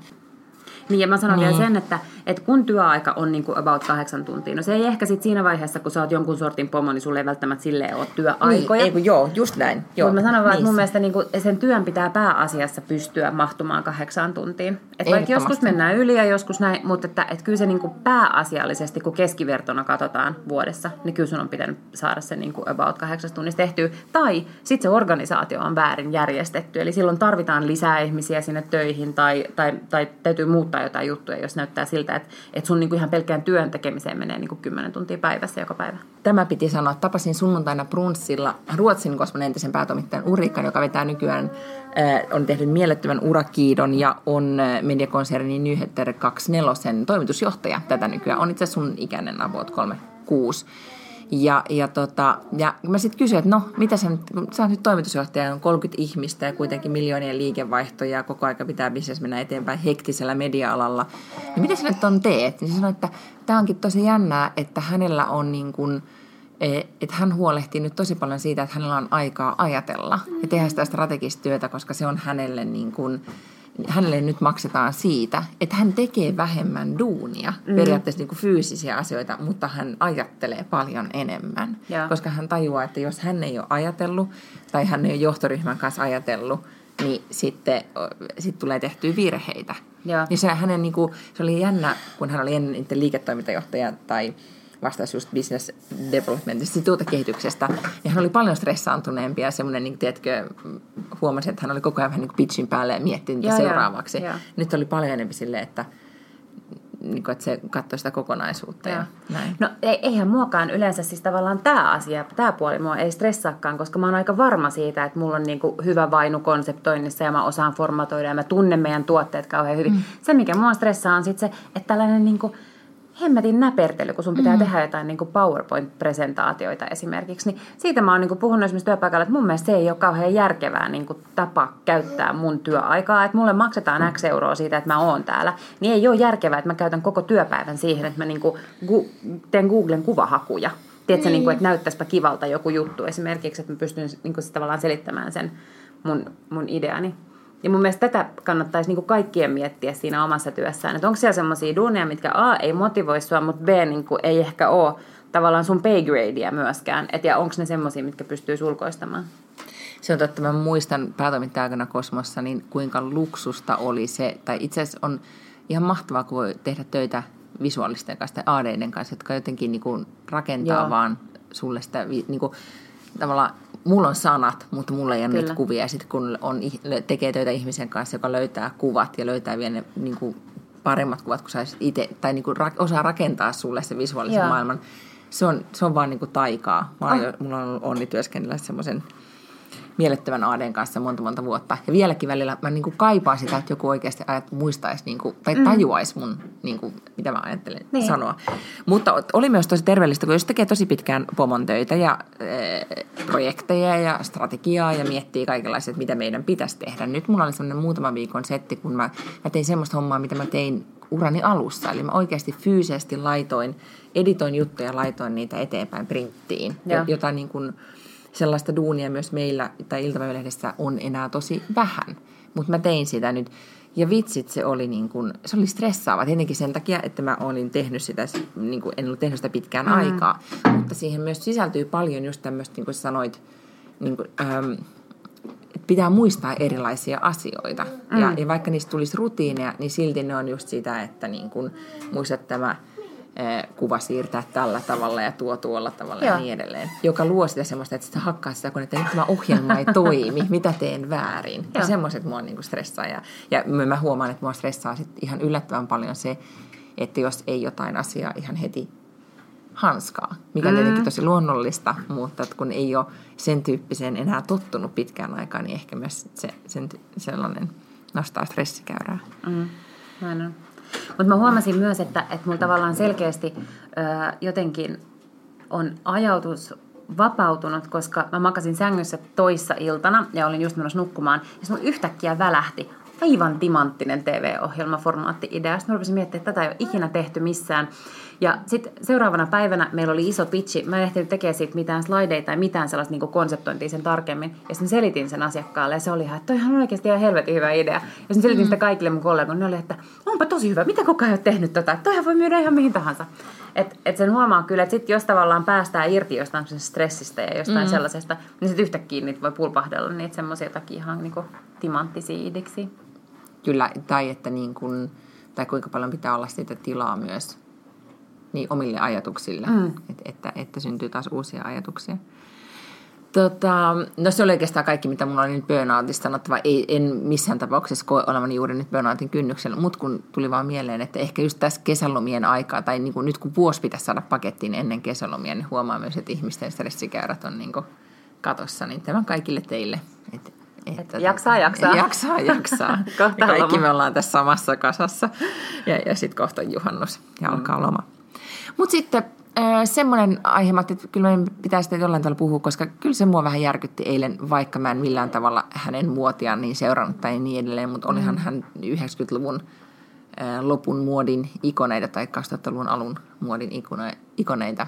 Niin ja mä sanon niin. vielä sen, että, että kun työaika on niin kuin about kahdeksan tuntia, no se ei ehkä sit siinä vaiheessa, kun sä oot jonkun sortin pomo, niin sulle ei välttämättä silleen ole työaikoja. Niin, ei kun joo, just näin. Joo, Mutta mä sanon vaan, että mun mielestä niin kuin sen työn pitää pääasiassa pystyä mahtumaan kahdeksaan tuntiin. Että vaikka joskus mennään yli ja joskus näin, mutta että, että kyllä se niin kuin pääasiallisesti, kun keskivertona katsotaan vuodessa, niin kyllä sun on pitänyt saada se niin kuin about kahdeksasta tunnista tehtyä. Tai sitten se organisaatio on väärin järjestetty, eli silloin tarvitaan lisää ihmisiä sinne töihin tai, tai, tai täytyy muuttaa jotain juttuja, jos näyttää siltä, että, että sun niin kuin ihan pelkkään työn tekemiseen menee niin kuin 10 tuntia päivässä joka päivä. Tämä piti sanoa. Tapasin sunnuntaina Brunssilla Ruotsin kosmon entisen päätoimittajan Urikan, joka vetää nykyään, äh, on tehnyt mielettömän urakiidon ja on äh, mediakonsernin Nyheter 24 toimitusjohtaja tätä nykyään. On itse sun ikäinen about 36. Ja, ja, tota, ja mä sitten kysyin, että no, mitä sä nyt, sä oot nyt toimitusjohtaja, on 30 ihmistä ja kuitenkin miljoonien liikevaihtoja ja koko aika pitää bisnes mennä eteenpäin hektisellä media-alalla. Niin mitä sä nyt on teet? Niin se sanoi, että tämä onkin tosi jännää, että hänellä on niin kuin, e, että hän huolehtii nyt tosi paljon siitä, että hänellä on aikaa ajatella ja tehdä sitä strategista työtä, koska se on hänelle niin kuin, hänelle nyt maksetaan siitä, että hän tekee vähemmän duunia, mm. periaatteessa niin kuin fyysisiä asioita, mutta hän ajattelee paljon enemmän. Ja. Koska hän tajuaa, että jos hän ei ole ajatellut tai hän ei ole johtoryhmän kanssa ajatellut, niin sitten sit tulee tehtyä virheitä. Ja. Niin se, hänen, niin kuin, se oli jännä, kun hän oli ennen liiketoimintajohtaja tai vastasi just business developmentista, tuotekehityksestä. Ja hän oli paljon stressaantuneempi ja semmoinen, niin, tiedätkö, huomasi, että hän oli koko ajan vähän niin kuin pitchin päälle ja miettii niitä seuraavaksi. Ja. Nyt oli paljon enemmän silleen, että niin kuin, että se katsoi sitä kokonaisuutta ja, ja näin. No eihän muakaan yleensä siis tavallaan tämä asia, tämä puoli mua ei stressaakaan, koska mä oon aika varma siitä, että mulla on niin kuin hyvä vainu konseptoinnissa ja mä osaan formatoida ja mä tunnen meidän tuotteet kauhean hyvin. Mm. Se, mikä mua stressaa on sitten se, että tällainen niin kuin – hemmetin näpertely, kun sun pitää mm. tehdä jotain niin PowerPoint-presentaatioita esimerkiksi. Niin siitä mä oon niin puhunut esimerkiksi työpaikalla, että mun mielestä se ei ole kauhean järkevää niin tapa käyttää mun työaikaa. Että mulle maksetaan X euroa siitä, että mä oon täällä. Niin ei ole järkevää, että mä käytän koko työpäivän siihen, että mä niin kuin teen Googlen kuvahakuja. Tiedätkö, niin. Niin kuin, että näyttäisipä kivalta joku juttu esimerkiksi, että mä pystyn niin kuin, tavallaan selittämään sen mun, mun ideani. Ja mun mielestä tätä kannattaisi niin kuin kaikkien miettiä siinä omassa työssään. Että onko siellä semmoisia duuneja, mitkä A ei motivoi sua, mutta B niin kuin ei ehkä ole tavallaan sun pay gradea myöskään. Et ja onko ne semmoisia, mitkä pystyy sulkoistamaan? Se on totta, mä muistan päätoimittaja Kosmossa, niin kuinka luksusta oli se, tai itse asiassa on ihan mahtavaa, kun voi tehdä töitä visuaalisten kanssa tai ADiden kanssa, jotka jotenkin niin kuin rakentaa Joo. vaan sulle sitä, niin kuin, tavallaan mulla on sanat, mutta mulla ei ole Kyllä. niitä kuvia. Ja sitten kun on, tekee töitä ihmisen kanssa, joka löytää kuvat ja löytää vielä ne niin kuin paremmat kuvat, kun sä itse, tai niin kuin ra, osaa rakentaa sulle se visuaalisen Joo. maailman, se on, se on vaan niin kuin taikaa. Mä oh. mulla on onni työskennellä semmoisen mielettömän ADn kanssa monta monta vuotta. Ja vieläkin välillä mä niin kuin kaipaan sitä, että joku oikeasti ajat, muistaisi niin kuin, tai mm. tajuaisi mun, niin kuin, mitä mä ajattelen niin. sanoa. Mutta oli myös tosi terveellistä, kun jos tekee tosi pitkään pomon töitä ja e, projekteja ja strategiaa ja miettii kaikenlaisia, että mitä meidän pitäisi tehdä. Nyt mulla oli semmoinen muutama viikon setti, kun mä, mä tein semmoista hommaa, mitä mä tein urani alussa. Eli mä oikeasti fyysisesti laitoin, editoin juttuja, laitoin niitä eteenpäin printtiin, ja. jota niin kuin, sellaista duunia myös meillä tai iltapäivälehdessä on enää tosi vähän. Mutta mä tein sitä nyt. Ja vitsit, se oli, niin kun, se oli stressaava. Tietenkin sen takia, että mä olin tehnyt sitä, niin kun, en ollut tehnyt sitä pitkään mm. aikaa. Mutta siihen myös sisältyy paljon just tämmöistä, niin kuin sanoit, niin kun, ähm, että pitää muistaa erilaisia asioita. Mm. Ja, ja vaikka niistä tulisi rutiineja, niin silti ne on just sitä, että niin kun, muistat tämä kuva siirtää tällä tavalla ja tuo tuolla tavalla Joo. ja niin edelleen. Joka luo sitä semmoista, että sitä hakkaa sitä, kun että nyt tämä ohjelma ei toimi, mitä teen väärin. Joo. Ja semmoiset mua niinku stressaa. Ja, ja mä huomaan, että mua stressaa sit ihan yllättävän paljon se, että jos ei jotain asiaa ihan heti hanskaa, mikä on mm. tietenkin tosi luonnollista, mutta kun ei ole sen tyyppiseen enää tottunut pitkään aikaa, niin ehkä myös se, sen, sellainen nostaa stressikäyrää. Mm. Näin mutta mä huomasin myös, että, että mulla tavallaan selkeästi ö, jotenkin on ajautus vapautunut, koska mä makasin sängyssä toissa iltana ja olin just menossa nukkumaan. Ja mun yhtäkkiä välähti, aivan timanttinen TV-ohjelma, formaatti-idea. Sitten mä rupesin miettimään, että tätä ei ole ikinä tehty missään. Ja sitten seuraavana päivänä meillä oli iso pitchi. Mä en ehtinyt tekemään siitä mitään slideita tai mitään sellaista niin konseptointia sen tarkemmin. Ja sitten selitin sen asiakkaalle ja se oli ihan, että toihan on oikeasti ihan helvetin hyvä idea. Ja sitten selitin mm. sitä kaikille mun kollegoille. Ne oli, että onpa tosi hyvä, mitä koko ajan tehnyt tota? Toihan voi myydä ihan mihin tahansa. Et, et sen huomaa kyllä, että sit jos tavallaan päästään irti jostain stressistä ja jostain mm. sellaisesta, niin sitten yhtäkkiä niitä voi pulpahdella niitä semmoisia takia ihan niin timanttisia idiksi. Kyllä, tai että niin kun, tai kuinka paljon pitää olla sitä tilaa myös niin omille ajatuksille, mm. että, että, että syntyy taas uusia ajatuksia. Tota, no se oli oikeastaan kaikki, mitä mulla oli nyt burnoutista sanottava. Ei, en missään tapauksessa koe olevani juuri nyt burnoutin kynnyksellä, mutta kun tuli vaan mieleen, että ehkä just tässä kesälomien aikaa, tai niin kuin nyt kun vuosi pitäisi saada pakettiin ennen kesälomia, niin huomaa myös, että ihmisten stressikäyrät on niin kuin katossa, niin tämä kaikille teille. Että, että jaksaa, jaksaa. Jaksaa, jaksaa. ja kaikki me ollaan tässä samassa kasassa. Ja, ja sitten kohta juhannus ja mm. alkaa loma. Mutta sitten semmoinen aihe, että kyllä meidän pitäisi jollain tavalla puhua, koska kyllä se mua vähän järkytti eilen, vaikka mä en millään tavalla hänen muotiaan niin seurannut tai niin edelleen, mutta olihan mm. hän 90-luvun lopun muodin ikoneita tai 2000-luvun alun muodin ikoneita.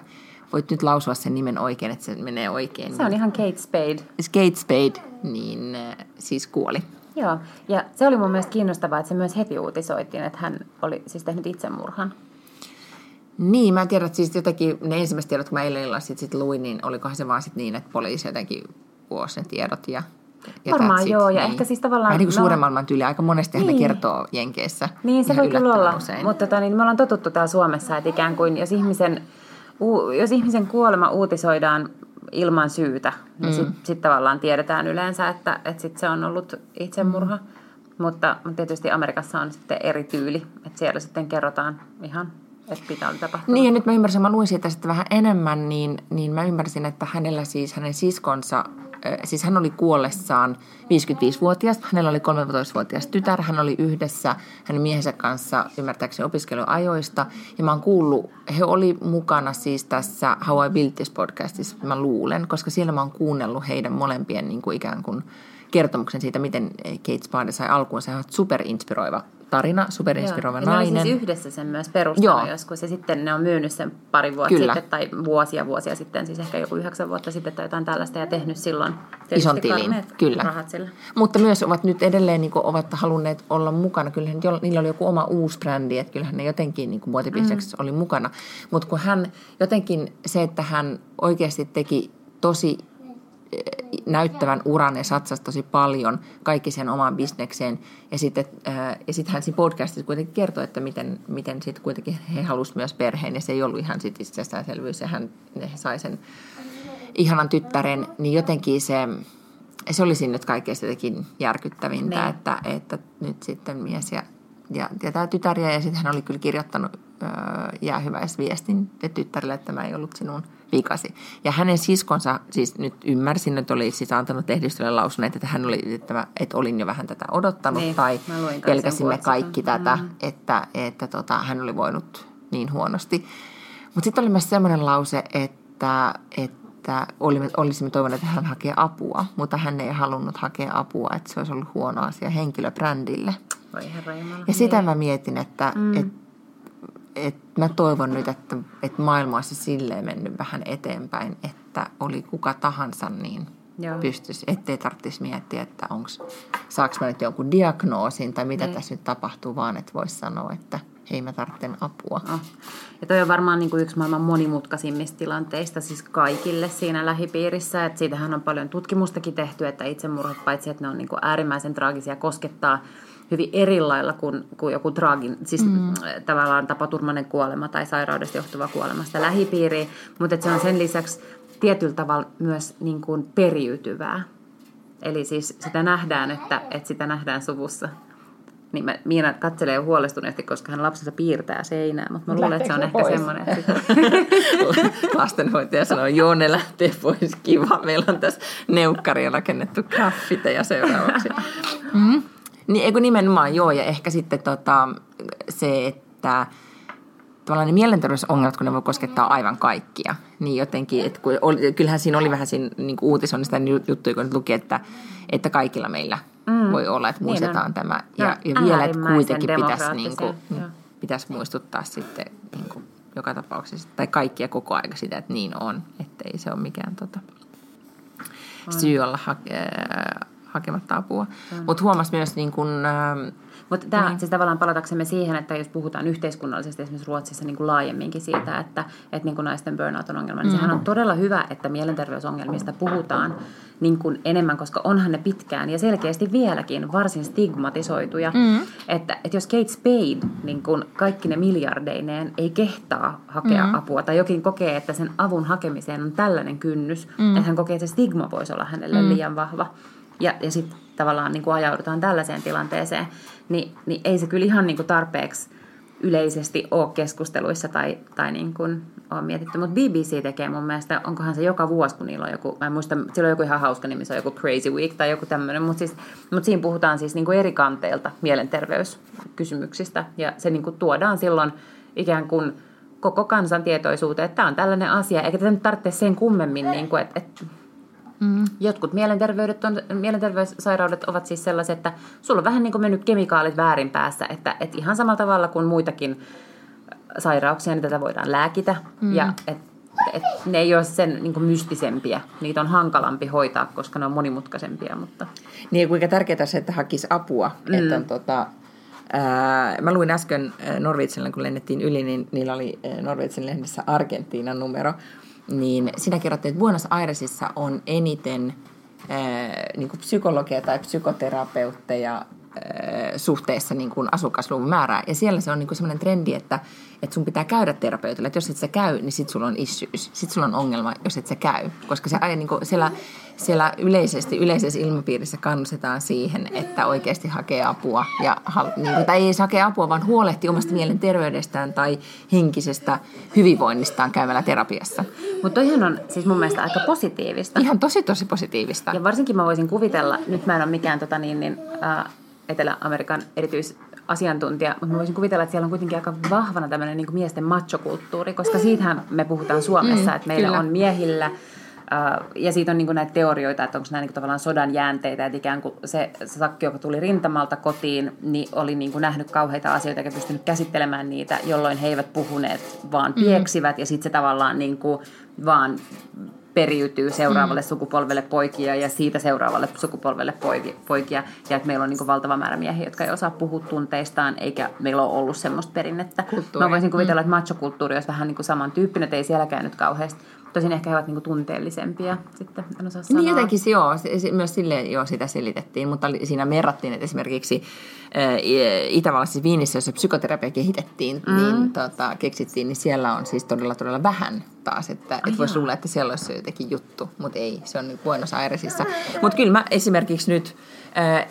Voit nyt lausua sen nimen oikein, että se menee oikein. Se on ihan Kate Spade. Kate Spade, niin siis kuoli. Joo, ja se oli mun mielestä kiinnostavaa, että se myös heti uutisoitiin, että hän oli siis tehnyt itsemurhan. Niin, mä tiedän, että siis jotenkin ne ensimmäiset tiedot, kun mä eilen illalla sit, sit luin, niin olikohan se vaan sit niin, että poliisi jotenkin vuosi ne tiedot ja ja Varmaan sit, joo, ja niin. ehkä siis tavallaan... Vähän niin kuin no, suuren maailman tyyli, aika monesti niin. ne kertoo Jenkeissä. Niin, se voi kyllä olla, usein. mutta tota, niin me ollaan totuttu täällä Suomessa, että ikään kuin jos ihmisen, jos ihmisen kuolema uutisoidaan ilman syytä, niin mm. sitten sit tavallaan tiedetään yleensä, että, että sit se on ollut itsemurha. Mm. Mutta, mutta tietysti Amerikassa on sitten eri tyyli, että siellä sitten kerrotaan ihan että pitää olla tapahtunut. Niin ja nyt mä ymmärsin, mä luin siitä sitten vähän enemmän, niin, niin mä ymmärsin, että hänellä siis hänen siskonsa, siis hän oli kuollessaan 55-vuotias, hänellä oli 13-vuotias tytär, hän oli yhdessä hänen miehensä kanssa ymmärtääkseni opiskeluajoista, ja mä oon kuullut, he oli mukana siis tässä How I Built This podcastissa, mä luulen, koska siellä mä oon kuunnellut heidän molempien niin kuin ikään kuin kertomuksen siitä, miten Kate Spade sai alkuun. Se on superinspiroiva tarina, superinspiroiva Joo. nainen. Ne oli siis yhdessä sen myös perustanut Joo. joskus ja sitten ne on myynyt sen pari vuotta Kyllä. sitten tai vuosia vuosia sitten, siis ehkä joku yhdeksän vuotta sitten tai jotain tällaista ja tehnyt silloin ison tilin. Kyllä. Rahat sillä. Mutta myös ovat nyt edelleen niin kuin, ovat halunneet olla mukana. Kyllähän niillä oli joku oma uusi brändi, että kyllähän ne jotenkin niin muotibisneksessä mm. oli mukana. Mutta kun hän jotenkin se, että hän oikeasti teki tosi näyttävän uran ja satsasi tosi paljon kaikki sen omaan bisnekseen. Ja sitten, äh, ja sitten hän siinä podcastissa kuitenkin kertoi, että miten, miten sitten kuitenkin he halusivat myös perheen. Ja se ei ollut ihan sitten itsestäänselvyys. Ja hän sai sen ihanan tyttären. Niin jotenkin se, se oli siinä nyt kaikkein jotenkin järkyttävintä, niin. että, että nyt sitten mies ja, ja, ja tämä tytäriä. Ja sitten hän oli kyllä kirjoittanut äh, jäähyväisviestin tyttärelle, että tämä ei ollut sinun – vikasi. Ja hänen siskonsa, siis nyt ymmärsin, että oli siis antanut lehdistölle lausuneet, että hän oli, että, että olin jo vähän tätä odottanut niin, tai pelkäsimme kaikki tätä, mm. että, että tota, hän oli voinut niin huonosti. Mutta sitten oli myös sellainen lause, että, että olimme, olisimme toivoneet, että hän hakee apua, mutta hän ei halunnut hakea apua, että se olisi ollut huono asia henkilöbrändille. Voi herra Ja sitä niin. mä mietin, että, mm. että et mä toivon nyt, että, että maailma olisi silleen mennyt vähän eteenpäin, että oli kuka tahansa, niin Joo. pystyisi, ettei tarvitsisi miettiä, että onks, saaks mä nyt jonkun diagnoosin tai mitä. Niin. tässä nyt tapahtuu, vaan että voisi sanoa, että hei mä tarvitsen apua. Oh. Ja toi on varmaan niin kuin yksi maailman monimutkaisimmista tilanteista siis kaikille siinä lähipiirissä. Että siitähän on paljon tutkimustakin tehty, että itsemurhat paitsi, että ne on niin kuin äärimmäisen traagisia koskettaa hyvin eri lailla kuin, kuin joku traagin, siis mm. tavallaan tapaturmainen kuolema tai sairaudesta johtuva kuolema sitä lähipiiriä, mutta se on sen lisäksi tietyllä tavalla myös niin kuin periytyvää. Eli siis sitä nähdään, että, että sitä nähdään suvussa. Niin mä, Miina katselee huolestuneesti, koska hän lapsensa piirtää seinää, mutta mä luulen, että se on ehkä semmoinen. Että Lastenhoitaja sanoo, joo ne lähtee pois, kiva. Meillä on tässä neukkari rakennettu graffiteja seuraavaksi. Mm. Niin, eikö nimenomaan, joo, ja ehkä sitten tota, se, että tavallaan ne mielenterveysongelmat, kun ne voi koskettaa aivan kaikkia, niin jotenkin, että kun oli, kyllähän siinä oli vähän siinä niin uutisoinnista niin juttuja, kun luki, että, että kaikilla meillä mm. voi olla, että niin muistetaan niin tämä. Ja, ja vielä, että kuitenkin pitäisi, niin kuin, pitäisi muistuttaa sitten niin kuin, joka tapauksessa, tai kaikkia koko aika sitä, että niin on, ettei se ole mikään tota, syy olla hake, hakematta apua. Mutta huomasi myös niin kun, äh, mutta tämä niin. siis tavallaan palataksemme siihen, että jos puhutaan yhteiskunnallisesti esimerkiksi Ruotsissa niin kuin laajemminkin siitä, että, että niin kuin naisten burnout on ongelma, niin mm. sehän on todella hyvä, että mielenterveysongelmista puhutaan niin kuin enemmän, koska onhan ne pitkään ja selkeästi vieläkin varsin stigmatisoituja. Mm. Että, että jos Kate Spade niin kuin kaikki ne miljardeineen ei kehtaa hakea mm. apua tai jokin kokee, että sen avun hakemiseen on tällainen kynnys, mm. että hän kokee, että se stigma voisi olla hänelle mm. liian vahva. Ja, ja sitten tavallaan niin kuin ajaudutaan tällaiseen tilanteeseen, niin, niin ei se kyllä ihan niin kuin tarpeeksi yleisesti ole keskusteluissa tai, tai niin kuin on mietitty. Mutta BBC tekee mun mielestä, onkohan se joka vuosi, kun niillä on joku, mä en muista, siellä on joku ihan hauska nimi, se on joku Crazy Week tai joku tämmöinen, mutta siis, mut siinä puhutaan siis niin kuin eri kanteilta mielenterveyskysymyksistä ja se niin kuin tuodaan silloin ikään kuin koko kansan tietoisuuteen, että tämä on tällainen asia, eikä tätä nyt tarvitse sen kummemmin, niin kuin, että, että Mm. Jotkut mielenterveydet on, mielenterveyssairaudet ovat siis sellaiset, että sulla on vähän niin kuin mennyt kemikaalit väärin päässä, että, että ihan samalla tavalla kuin muitakin sairauksia, niin tätä voidaan lääkitä. Mm. Ja et, et ne ei ole sen niin mystisempiä. Niitä on hankalampi hoitaa, koska ne on monimutkaisempia. Mutta... Niin, kuinka tärkeää se, että hakisi apua. Mm. Että on, tota, ää, mä luin äsken Norvitsille, kun lennettiin yli, niin niillä oli Norvitsin lehdessä Argentiinan numero niin siinä kerrottiin, että Buenos Airesissa on eniten ää, niin kuin psykologia tai psykoterapeutteja ää, suhteessa niin kuin asukasluvun määrää. Ja siellä se on niin kuin sellainen trendi, että, että sun pitää käydä terapeutille. Että jos et sä käy, niin sit sulla on issues. Sit sulla on ongelma, jos et sä käy. Koska se, niin kuin siellä siellä yleisesti, yleisessä ilmapiirissä kannustetaan siihen, että oikeasti hakee apua. Ja, niin kuin, tai ei edes hakee apua, vaan huolehtii omasta mielenterveydestään tai henkisestä hyvinvoinnistaan käymällä terapiassa. Mutta toihan on siis mun mielestä aika positiivista. Ihan tosi tosi positiivista. Ja varsinkin mä voisin kuvitella, nyt mä en ole mikään tota niin, niin, äh, Etelä-Amerikan erityisasiantuntija, mutta mä voisin kuvitella, että siellä on kuitenkin aika vahvana tämmöinen niin miesten machokulttuuri, koska siitähän me puhutaan Suomessa, mm, että meillä kyllä. on miehillä – ja siitä on niin näitä teorioita, että onko nämä niin tavallaan sodan jäänteitä, että ikään kuin se, se sakki, joka tuli rintamalta kotiin, niin oli niin kuin nähnyt kauheita asioita eikä pystynyt käsittelemään niitä, jolloin he eivät puhuneet, vaan mm. pieksivät mm. ja sitten se tavallaan niin kuin vaan periytyy seuraavalle mm. sukupolvelle poikia ja siitä seuraavalle sukupolvelle poikia. Ja että meillä on niin valtava määrä miehiä, jotka ei osaa puhua tunteistaan, eikä meillä ole ollut semmoista perinnettä. Kulttuuri. Mä voisin kuvitella, mm. että machokulttuuri olisi vähän niin kuin samantyyppinen, että ei sielläkään nyt kauheasti Tosin ehkä he ovat niinku tunteellisempia sitten, en osaa sanoa. Niin jotenkin joo, myös sille joo sitä selitettiin, mutta siinä verrattiin, että esimerkiksi äh, Itävallassa siis Viinissä, jossa psykoterapia kehitettiin, mm. niin tota, keksittiin, niin siellä on siis todella todella vähän taas, että et voisi luulla, että siellä olisi jotenkin juttu, mutta ei, se on niin Buenos Airesissa. Mutta kyllä mä esimerkiksi nyt äh,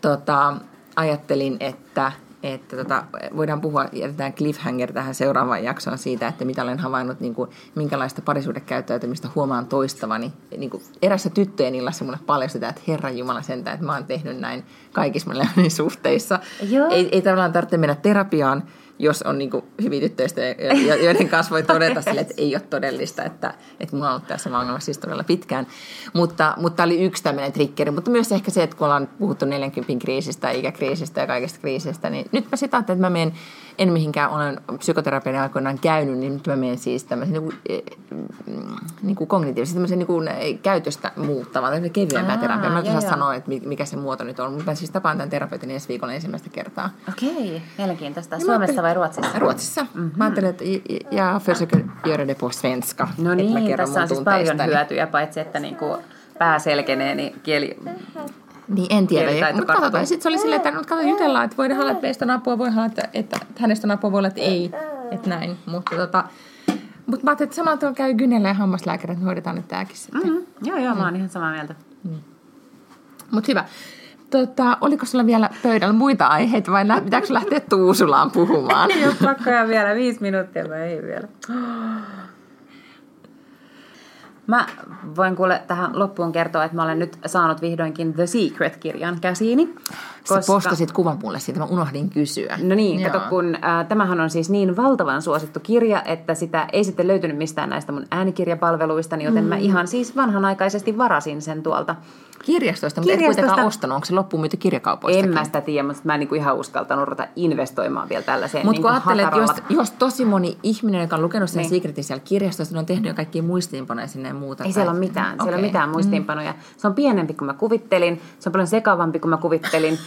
tota, ajattelin, että että tota, voidaan puhua, jätetään cliffhanger tähän seuraavaan jaksoon siitä, että mitä olen havainnut, niin kuin, minkälaista parisuudekäyttäytymistä huomaan toistavani. Niin kuin, erässä tyttöjen illassa mulle paljastetaan, että Herran Jumala sentään, että mä oon tehnyt näin kaikissa mun suhteissa. Ei, ei tavallaan tarvitse mennä terapiaan, jos on niin hyvin tyttöistä, joiden kanssa voi todeta sille, että ei ole todellista, että, että mulla on ollut tässä ongelma siis todella pitkään. Mutta, mutta tämä oli yksi tämmöinen triggeri, mutta myös ehkä se, että kun ollaan puhuttu 40 kriisistä, ikäkriisistä ja kaikista kriisistä, niin nyt mä sitä että mä menen, en mihinkään olen psykoterapian aikoinaan käynyt, niin nyt mä menen siis tämmöisen niin kuin, eh, niin kuin kognitiivisesti tämmöisen niin kuin käytöstä muuttavan, tämmöisen kevyempää terapiaa. Mä en osaa sanoa, että mikä se muoto nyt on, mutta mä siis tapaan tämän terapeutin ensi viikolla ensimmäistä kertaa. Okei, mielenkiintoista. Suomessa vai Ruotsissa? Ruotsissa. Mm-hmm. Mä ajattelin, että ja försöker göra det på svenska. No niin, tässä on siis paljon hyötyjä, paitsi että niin kuin pää selkenee, niin kieli... Niin, en tiedä. Mutta katsotaan. Sitten se oli silleen, että nyt katsotaan jutellaan, että voidaan olla, että meistä on apua, voi olla, että, että, että hänestä on apua, voi olla, että ei. Että näin. Mutta tota, mutta mä ajattelin, että samalla tavalla käy gynellä ja hammaslääkäri, että hoidetaan nyt tämäkin sitten. Mm-hmm. Joo, joo, mä oon mm. ihan samaa mieltä. Mm. Mutta hyvä. Tota, oliko sulla vielä pöydällä muita aiheita vai pitääkö lähteä Tuusulaan puhumaan? Ei ole pakko vielä viisi minuuttia vai ei vielä. Mä voin kuule tähän loppuun kertoa, että mä olen nyt saanut vihdoinkin The Secret-kirjan käsiini. Koska... Sä postasit kuvan mulle siitä, mä unohdin kysyä. No niin, Joo. kato kun äh, tämähän on siis niin valtavan suosittu kirja, että sitä ei sitten löytynyt mistään näistä mun äänikirjapalveluista, joten mm. mä ihan siis vanhanaikaisesti varasin sen tuolta Kirjastoista, mutta Kirjastosta... et kuitenkaan ostanut. Onko se loppuun myyty kirjakaupoista? En mä sitä tiedä, mutta mä en niin kuin ihan uskaltanut ruveta investoimaan vielä tällaiseen Mutta niin kun ajattelet, jos, jos tosi moni ihminen, joka on lukenut sen niin. Secretin siellä kirjastossa, ne on tehnyt jo kaikkia muistiinpanoja sinne ja muuta. Ei tai... siellä ole mitään. Okay. Siellä ei ole mitään muistiinpanoja. Se on pienempi kuin mä kuvittelin. Se on paljon sekavampi kuin mä kuvittelin.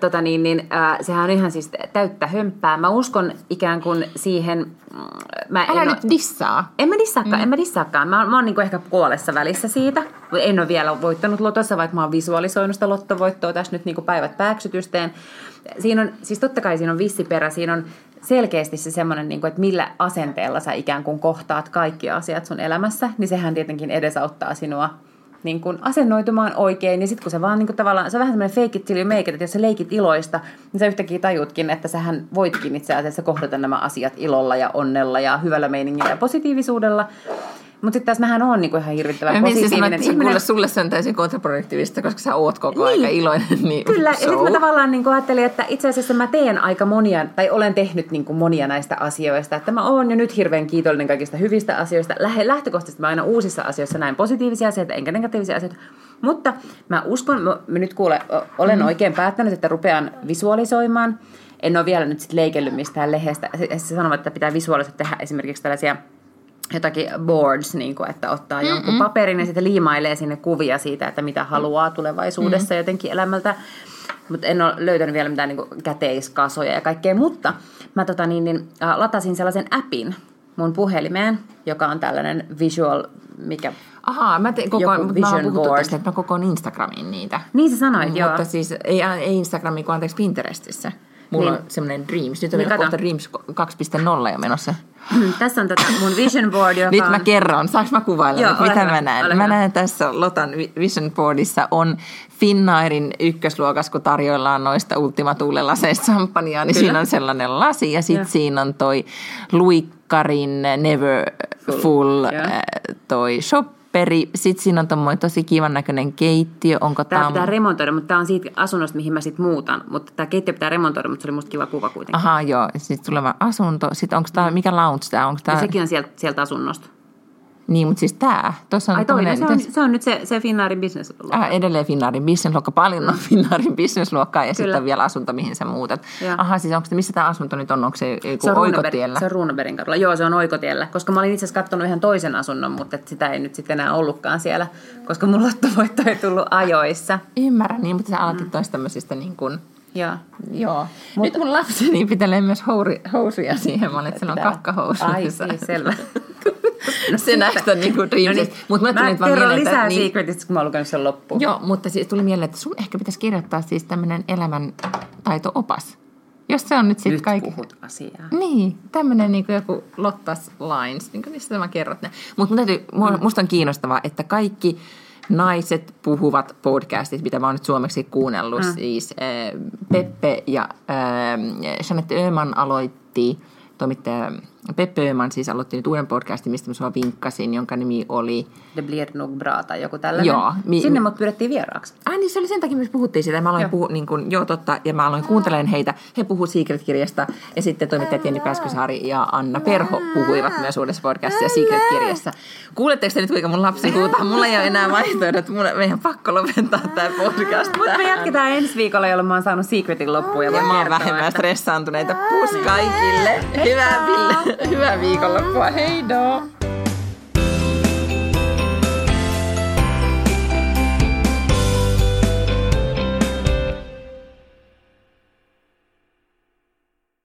Tota niin, niin äh, sehän on ihan siis täyttä hömppää. Mä uskon ikään kuin siihen... Mm, mä Älä en nyt ole, dissaa. En mä dissaakaan, mm. en mä dissaakaan. Mä, mä oon niin ehkä puolessa välissä siitä. En ole vielä voittanut lotossa, vaikka mä oon visualisoinut sitä lottovoittoa tässä nyt niin päivät pääksytysteen. Siinä on, siis totta kai siinä on vissiperä, siinä on selkeästi se semmoinen, niin kuin, että millä asenteella sä ikään kuin kohtaat kaikki asiat sun elämässä, niin sehän tietenkin edesauttaa sinua niin kuin asennoitumaan oikein. Ja sitten kun se vaan niin kuin tavallaan, se on vähän semmoinen fake it till you make it, että jos sä leikit iloista, niin sä yhtäkkiä tajutkin, että sähän voitkin itse asiassa kohdata nämä asiat ilolla ja onnella ja hyvällä meiningillä ja positiivisuudella. Mutta sitten taas mähän on niinku ihan hirvittävän ja positiivinen sanoit, ihminen. Kuule, sulle se on täysin kontraproduktiivista, koska sä oot koko niin. aika iloinen. Niin Kyllä, so. ja sitten mä tavallaan niinku ajattelin, että itse asiassa mä teen aika monia, tai olen tehnyt niinku monia näistä asioista. Että mä oon jo nyt hirveän kiitollinen kaikista hyvistä asioista. Lähtökohtaisesti mä aina uusissa asioissa näin positiivisia asioita, enkä negatiivisia asioita. Mutta mä uskon, mä, mä nyt kuule, olen mm. oikein päättänyt, että rupean visualisoimaan. En ole vielä nyt sitten leikellyt mistään lehdestä. Se sanovat, että pitää visualisoida tehdä esimerkiksi tällaisia jotakin boards, niin kuin, että ottaa Mm-mm. jonkun paperin ja sitten liimailee sinne kuvia siitä, että mitä haluaa tulevaisuudessa mm-hmm. jotenkin elämältä. Mutta en ole löytänyt vielä mitään niin kuin, käteiskasoja ja kaikkea. Mutta mä tota, niin, niin, äh, latasin sellaisen appin mun puhelimeen, joka on tällainen visual, mikä Ahaa, mä tein koko ajan, vision board. Tästä, että mä kokoon Instagramiin niitä. Niin sä sanoit, Mutta joo. Mutta siis ei, ei Instagramiin, kun anteeksi Pinterestissä. Mulla niin. on semmoinen Dreams. Nyt on niin, kohta Dreams 2.0 jo menossa. tässä on tätä mun vision board, joka Nyt mä kerron, saanko mä kuvailla, Joo, mitä hyvä, mä näen? Mä näen tässä Lotan vision boardissa on Finnairin ykkösluokas, kun tarjoillaan noista ultimatuulelaseista champagnea, niin Kyllä. siinä on sellainen lasi ja sitten siinä on toi Luikkarin Never Full, Full äh, toi shop paperi, sitten siinä on tommoinen tosi kivan näköinen keittiö. Onko tämä tämä pitää remontoida, mutta tämä on siitä asunnosta, mihin mä sitten muutan. Mutta tämä keittiö pitää remontoida, mutta se oli musta kiva kuva kuitenkin. Ahaa, joo. Sitten tuleva asunto. Sitten onko tämä, mikä lounge tämä? Onko tämä... Ja sekin on sieltä, sieltä asunnosta. Niin, mutta siis tämä. Tuossa on Ai toi, no se, on, se on nyt se, se Finnaarin bisnesluokka. Ah, edelleen Finnaarin bisnesluokka. Paljon on Finnaarin bisnesluokkaa ja Kyllä. sitten vielä asunto, mihin sä muutat. Ja. Aha, siis onko, missä tämä asunto nyt on? Onko se se on Oikotiellä? Se on Ruunaberin kadulla. Joo, se on Oikotiellä. Koska mä olin itse asiassa katsonut ihan toisen asunnon, mutta sitä ei nyt sitten enää ollutkaan siellä, koska mun lottovoitto ei tullut ajoissa. Ymmärrän, niin, mutta sä aloitit mm. toista tämmöisistä niin kuin Joo. Joo. Mut, Nyt mun lapseni pitelee myös houri, housuja siihen. Mä olin, että on kakkahousu. Ai, siis selvä. No, se näistä on niinku no niin, Mut mä, mä kerron mieleen, lisää että, niin, Secretista, kun mä oon lukenut sen loppuun. Joo, mutta siis tuli mieleen, että sun ehkä pitäisi kirjoittaa siis tämmöinen elämäntaito-opas. Jos se on nyt sitten kaikki... puhut asiaa. Niin, tämmöinen niin joku Lottas Lines, niin kuin mistä mä kerrot ne. Mutta mm. musta on kiinnostavaa, että kaikki Naiset puhuvat podcastit, mitä mä oon nyt suomeksi kuunnellut. Mm. Siis äh, Peppe ja äh, Jeanette Öhman aloitti toimittaja Peppe Öhman siis aloitti nyt uuden podcastin, mistä mä sua vinkkasin, jonka nimi oli... Det blir nog bra tai joku tällainen. Joo. Mi- Sinne mut pyydettiin vieraaksi. Ai niin, se oli sen takia, että puhuttiin siitä. Mä aloin joo. Puhu, niin kun, joo, totta, ja mä aloin kuuntelemaan heitä. He puhuivat Secret-kirjasta, ja sitten toimittajat Jenni Pääskysaari ja Anna Perho puhuivat myös uudessa podcastissa Secret-kirjassa. Kuuletteko te nyt, kuinka mun lapsi huutaa? Mulla ei ole enää vaihtoehdot, mun, meidän pakko lopettaa tämä podcast. Mutta me jatketaan ensi viikolla, jolloin mä oon saanut Secretin loppuun. Ja, ja mä oon vähemmän stressaantuneita. Pus kaikille. Hyvää, Ville. Hyvää viikonloppua. Hei do!